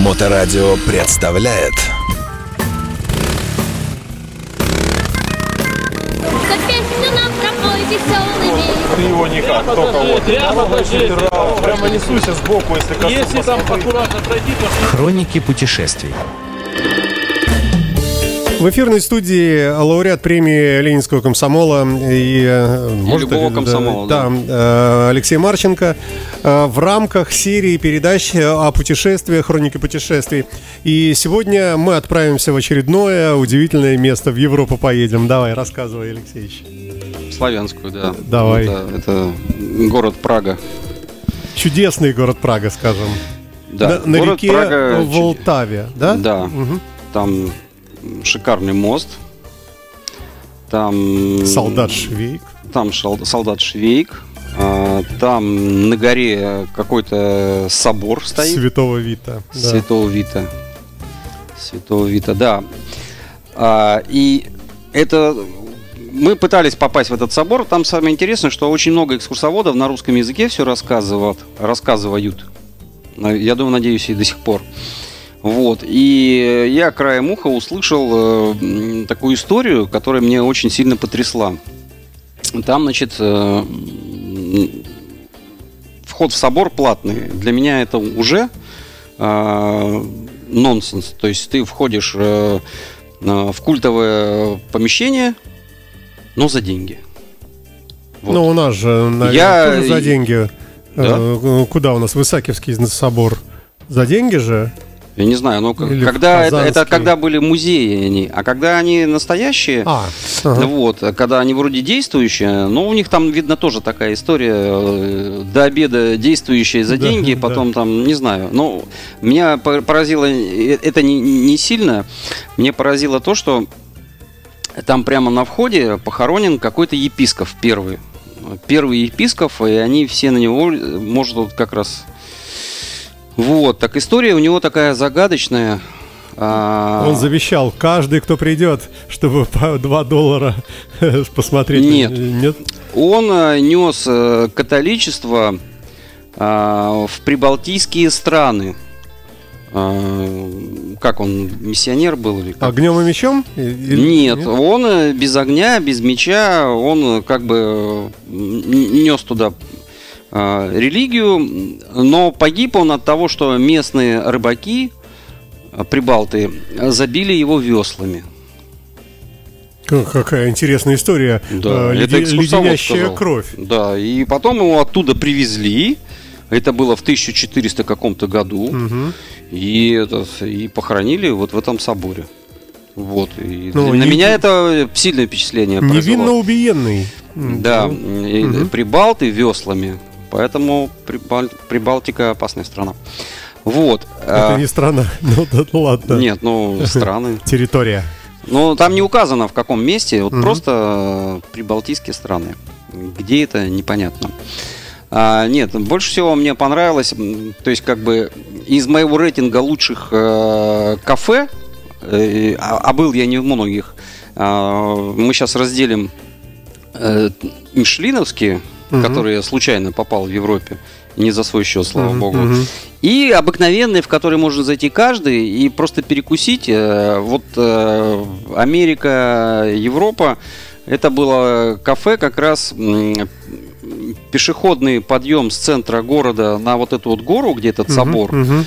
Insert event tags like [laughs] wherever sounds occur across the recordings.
Моторадио представляет. Ты его никак, только вот. Прямо. Прямо несуйся сбоку, если коснусь. Если там аккуратно пройти, то Хроники путешествий. В эфирной студии лауреат премии Ленинского комсомола и, э, может, любого комсомола, да, да. э, Алексей Марченко э, в рамках серии передач о путешествиях, хроники путешествий. И сегодня мы отправимся в очередное удивительное место. В Европу поедем. Давай, рассказывай, Алексеевич. Славянскую, да. Давай. Это, это город Прага. Чудесный город Прага, скажем. Да, на, на реке Прага, Волтаве, да? Да. Мгм. Там шикарный мост. Там... Солдат Швейк. Там шал- солдат Швейк. А, Там на горе какой-то собор стоит. Святого Вита. да. Святого Вита. Святого Вита, да. А, и это мы пытались попасть в этот собор. Там самое интересное, что очень много экскурсоводов на русском языке все рассказывают, рассказывают. Я думаю, надеюсь, и до сих пор. Вот. И я краем уха услышал э, такую историю, которая мне очень сильно потрясла. Там, значит, э, вход в собор платный. Для меня это уже э, нонсенс. То есть ты входишь э, в культовое помещение, но за деньги. Вот. Ну, у нас же, наверное, Я- тоже за деньги. Да? Э, Куда у нас? Высокивский собор. За деньги же? Я не знаю, но к- Или когда это, это когда были музеи они, а когда они настоящие, А, ага. вот, когда они вроде действующие, но у них там видно тоже такая история э, до обеда действующие за Да, деньги, да. потом там не знаю. Но меня по- поразило э, это не, не сильно, мне поразило то, что там прямо на входе похоронен какой-то епископ первый. Первый епископ, и они все на него, э, может, вот как раз... Вот, так история у него такая загадочная. А, Он завещал, каждый, кто придет, чтобы по 2 доллара [laughs] посмотреть. Нет. Нет? Он э, нес э, католичество а, в прибалтийские страны. А, Как он, миссионер был или как? Огнем и мечом? Или- Нет, он э, без огня, без меча, он э, как бы нес туда э, религию, но погиб он от того, что местные рыбаки, э, прибалты, э, забили его веслами. Какая интересная история. Да, Э, это леди- экскурсовод Леденящая сказал. кровь. Да, и потом его оттуда привезли. Это было в 1400 каком-то году. Мгм. И, это, и похоронили вот в этом соборе. Вот. И Ну, на не- меня это сильное впечатление произвело. Невинно убиенный. М, Да, мгм. прибалты веслами. Поэтому Прибаль- Прибалтика опасная страна. Вот. Это а, не страна. [laughs] Ну да, ну ладно. Нет, ну, страны. [laughs] Территория. Ну, там не указано в каком месте, вот Мгм. просто э, прибалтийские страны. Где это, непонятно. А, нет, больше всего мне понравилось, то есть как бы из моего рейтинга лучших э, кафе, э, а, а был я не в многих, а, мы сейчас разделим э, мишлиновские, Мгм. которые я случайно попал в Европе, не за свой счет, слава Мгм, богу. мгм. И обыкновенные, в которые может зайти каждый и просто перекусить. Э, Вот э, Америка, Европа, это было кафе как раз пешеходный подъем с центра города на вот эту вот гору, где этот собор. Мгм.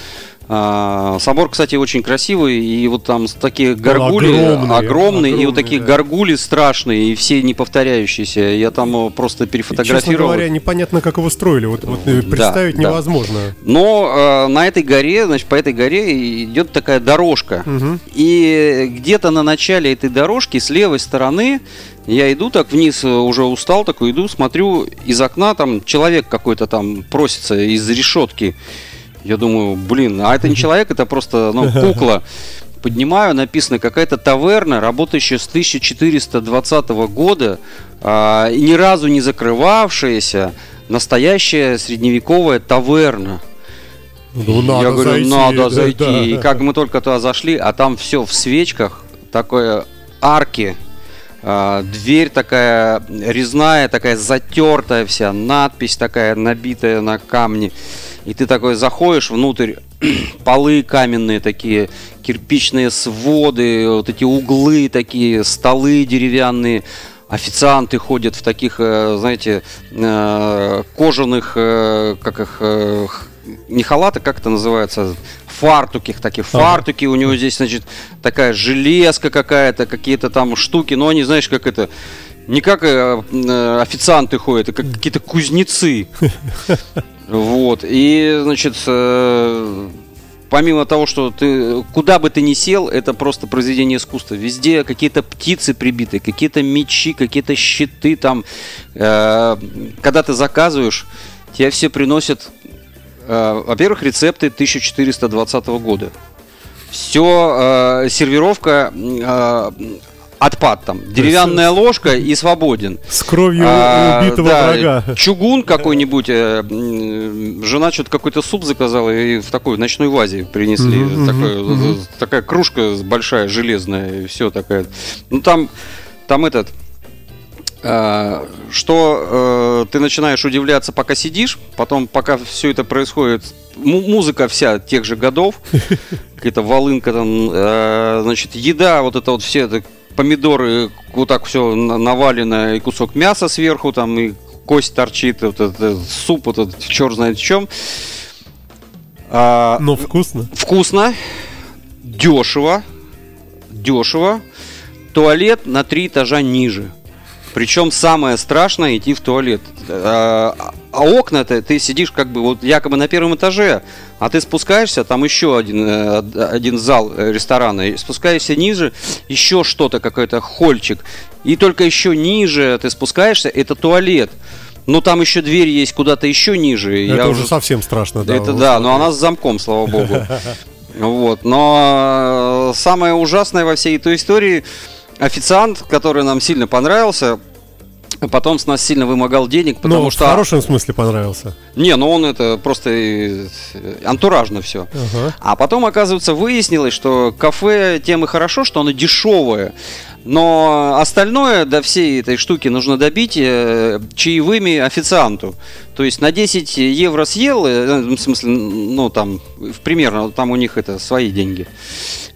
А, собор, кстати, очень красивый, и вот там такие горгули огромный, огромные, и вот такие да. горгули страшные, и все не повторяющиеся. Я там э, просто И, Честно перефотографировал. говоря, непонятно, как его строили. Вот, вот, э, Да, представить да. невозможно. Но э, на этой горе, значит, по этой горе идет такая дорожка. Мгм. И где-то на начале этой дорожки с левой стороны я иду так вниз, э, уже устал, такой иду, смотрю из окна, там человек какой-то там просится из решетки. Я думаю, блин, а это не человек, это просто ну, [laughs] кукла. Поднимаю, написано какая-то таверна, работающая с 1420 года, а, ни разу не закрывавшаяся, настоящая средневековая таверна. Ну, надо Я говорю, зайти, надо да, зайти. да. И как мы только туда зашли, а там все в свечках, такое арки, дверь такая резная, такая затертая вся, надпись такая набитая на камне. И ты такой заходишь внутрь, [clears throat] полы каменные такие, кирпичные своды, вот эти углы такие, столы деревянные. Официанты ходят в таких, э, знаете, э, кожаных, э, как их, не халаты, как это называется, фартуких таких, фартуки, у него здесь, значит, такая железка какая-то, какие-то там штуки, но они, знаешь, как это, не как э, э, официанты ходят, а как какие-то кузнецы. Вот. И, значит, э, помимо того, что ты куда бы ты ни сел, это просто произведение искусства. Везде какие-то птицы прибиты, какие-то мечи, какие-то щиты там. Когда ты заказываешь, тебе все приносят, во-первых, рецепты 1420 года. Все, сервировка э, отпад там. Деревянная ложка и свободен. С кровью А, убитого да, врага. Чугун какой-нибудь. э, Жена что-то какой-то суп заказала и в такой ночной вазе принесли. Мгм, Такой, э, Такая кружка большая, железная, и все такая. Ну там, там этот. Что э, ты начинаешь удивляться, пока сидишь, потом, пока все это происходит, му- музыка вся тех же годов, [laughs] какая-то волынка там, э, значит, еда, вот это вот все это помидоры, вот так все навалено, и кусок мяса сверху, там, и кость торчит, вот это, суп, вот этот, черт знает в чем. А, Но вкусно. вкусно, дешево, дешево. Туалет на три этажа ниже. Причем самое страшное идти в туалет. А, а окна-то ты сидишь как бы вот якобы на первом этаже, а ты спускаешься, там еще один, э, один зал э, ресторана, спускаешься ниже, еще что-то, какой-то хольчик. И только еще ниже ты спускаешься, это туалет. Но там еще дверь есть куда-то еще ниже. Это я уже совсем страшно, да. это вот. да, но она с замком, слава богу. [laughs] Вот. Но э, самое ужасное во всей этой истории официант, который нам сильно понравился, потом с нас сильно вымогал денег, потому Ну, что... в хорошем смысле понравился. Не, ну он это просто э, антуражно все. Ага. А потом, оказывается, выяснилось, что кафе тем и хорошо, что оно дешевое. Но остальное до всей этой штуки нужно добить э, чаевыми официанту. То есть на 10 евро съел, э, в смысле, ну там, примерно, там у них это свои деньги.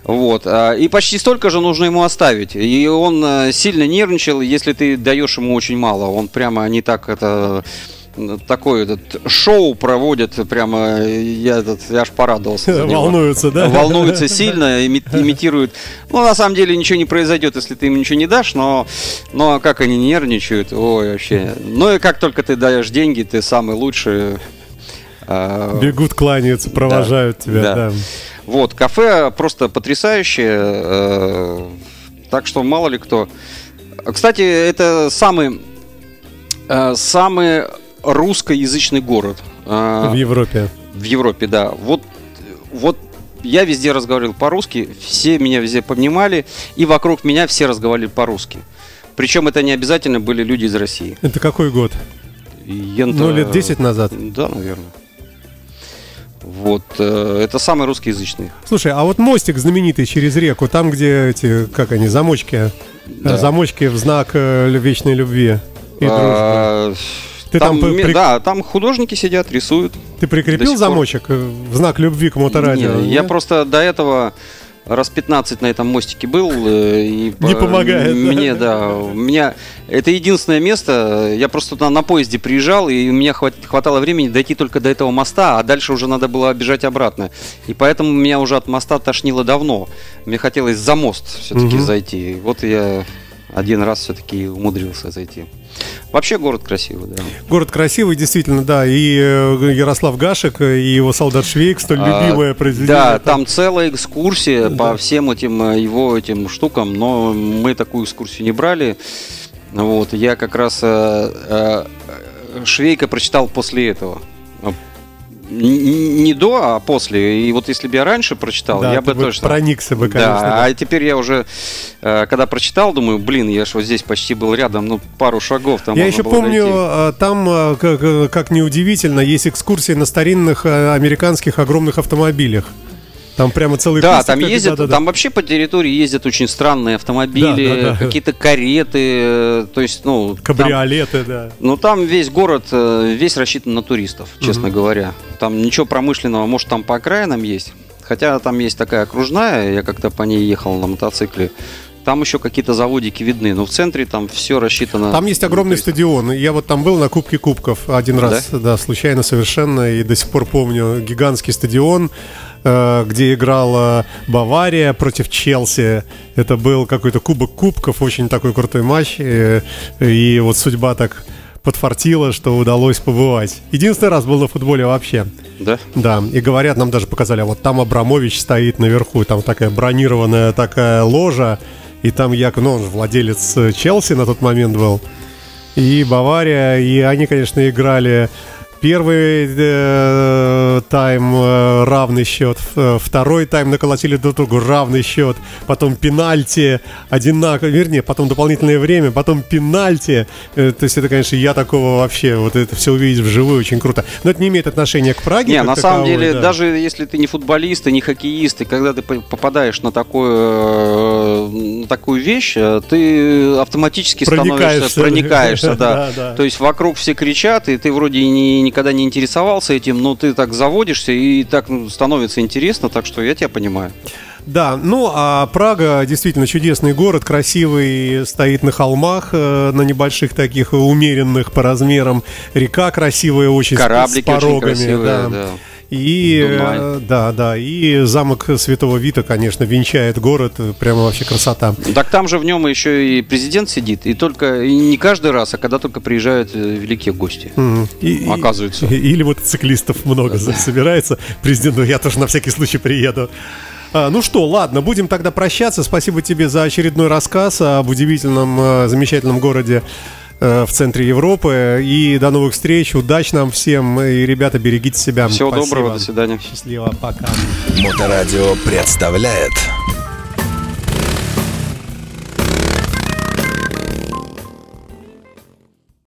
Вот. а, И почти столько же нужно ему оставить. И он э, сильно нервничал, если ты даешь ему очень мало. Он прямо не так это такое этот шоу проводит, прямо я, этот, я аж порадовался. Волнуются, да? Волнуется [laughs] сильно, ими- имитирует. Ну, на самом деле ничего не произойдет, если ты им ничего не дашь, но, но как они нервничают, ой, вообще. Ну и как только ты даешь деньги, ты самый лучший. А, Бегут, кланяются, провожают тебя, да. да. Вот, кафе просто потрясающее. э, Так что мало ли кто. Кстати, это самый, э, самый русскоязычный город. э, В Европе. в Европе, да. Вот, вот я везде разговаривал по-русски, все меня везде понимали, и вокруг меня все разговаривали по-русски. Причем это не обязательно были люди из России. Это какой год? Ента- Ну, лет 10 назад. Да, наверное. Вот, э, это самый русскоязычный. Слушай, а вот мостик знаменитый через реку, там, где эти, как они, замочки, Да. замочки в знак э, вечной любви и дружбы. Ты там там, при- Да, там художники сидят, рисуют. Ты прикрепил замочек э, в знак любви к моторадио? Не, я нет? просто до этого раз 15 на этом мостике был. э, И Не по- помогает? Мне, да. У меня это единственное место. Я просто туда на поезде приезжал, и у меня хват- хватало времени дойти только до этого моста, а дальше уже надо было бежать обратно. И поэтому меня уже от моста тошнило давно. Мне хотелось за мост все-таки Мгм. зайти. Вот я один раз все-таки умудрился зайти. Вообще город красивый, да. Город красивый, действительно, да. И э, Ярослав Гашек, и его солдат Швейк, столь А, любимое произведение. Да, там целая экскурсия по всем этим э, его этим штукам, но мы такую экскурсию не брали. Вот, я как раз э, э, Швейка прочитал после этого. Не до, а после. И вот если бы я раньше прочитал, Да, я бы точно... проникся бы, конечно, Да, да. а теперь я уже, э, когда прочитал, думаю, блин, я ж вот здесь почти был рядом, ну, пару шагов там Я еще помню, дойти. э, там, как, э, как неудивительно, есть экскурсии на старинных американских огромных автомобилях. Там прямо целый Да, там ездят, да-да-да. там вообще по территории ездят очень странные автомобили, Да, да, да. какие-то кареты, э, то есть, ну, там- Кабриолеты, да. ну там весь город, э, весь рассчитан на туристов, честно говоря. Там ничего промышленного, может там по окраинам есть. Хотя там есть такая окружная, я как-то по ней ехал на мотоцикле. Там еще какие-то заводики видны, но в центре там все рассчитано. Там есть огромный туристов. стадион. Я вот там был на Кубке Кубков один раз, да, случайно совершенно, и до сих пор помню гигантский стадион, где играла Бавария против Челси. Это был какой-то Кубок Кубков, очень такой крутой матч. э, И вот судьба так подфартила, что удалось побывать. Единственный раз был на футболе вообще. Да? Да, и говорят, нам даже показали, а вот там Абрамович стоит наверху, там такая бронированная такая ложа, и там якобы, ну, он же владелец э, Челси на тот момент был, и Бавария, и они, конечно, играли Первый э, тайм э, равный счет, э, второй тайм наколотили друг другу равный счет, потом пенальти одинаково, вернее, потом дополнительное время, потом пенальти. Э, то есть это, конечно, я такого вообще, вот это все увидеть вживую очень круто. Но это не имеет отношения к Праге. Не, на самом таковой, деле, да. даже если ты не футболист и не хоккеист, и когда ты по- попадаешь на такую, э, на такую вещь, ты автоматически Проникаешься. становишься, проникаешься, [laughs] да. Да, да. То есть вокруг все кричат, и ты вроде и не, никогда не интересовался этим, но ты так заводишься, и так ну, становится интересно, так что я тебя понимаю. Да, ну а Прага действительно чудесный город, красивый, стоит на холмах, э, на небольших таких умеренных по размерам. Река красивая очень с- Кораблики с порогами. очень красивые, да. да. И Дунай. э, да, да, и замок Святого Вита, конечно, венчает город, э, прямо вообще красота. Так там же в нем еще и президент сидит, и только и не каждый раз, а когда только приезжают э, великие гости. Мгм. И- и- Оказывается. [laughs] Или мотоциклистов много за- собирается. Президент, ну я тоже на всякий случай приеду. А, ну что, ладно, будем тогда прощаться. Спасибо тебе за очередной рассказ об удивительном, замечательном городе в центре Европы. И до новых встреч. Удач нам всем. И, ребята, берегите себя. Всего Спасибо. доброго, до свидания. Счастливо, пока. Моторадио представляет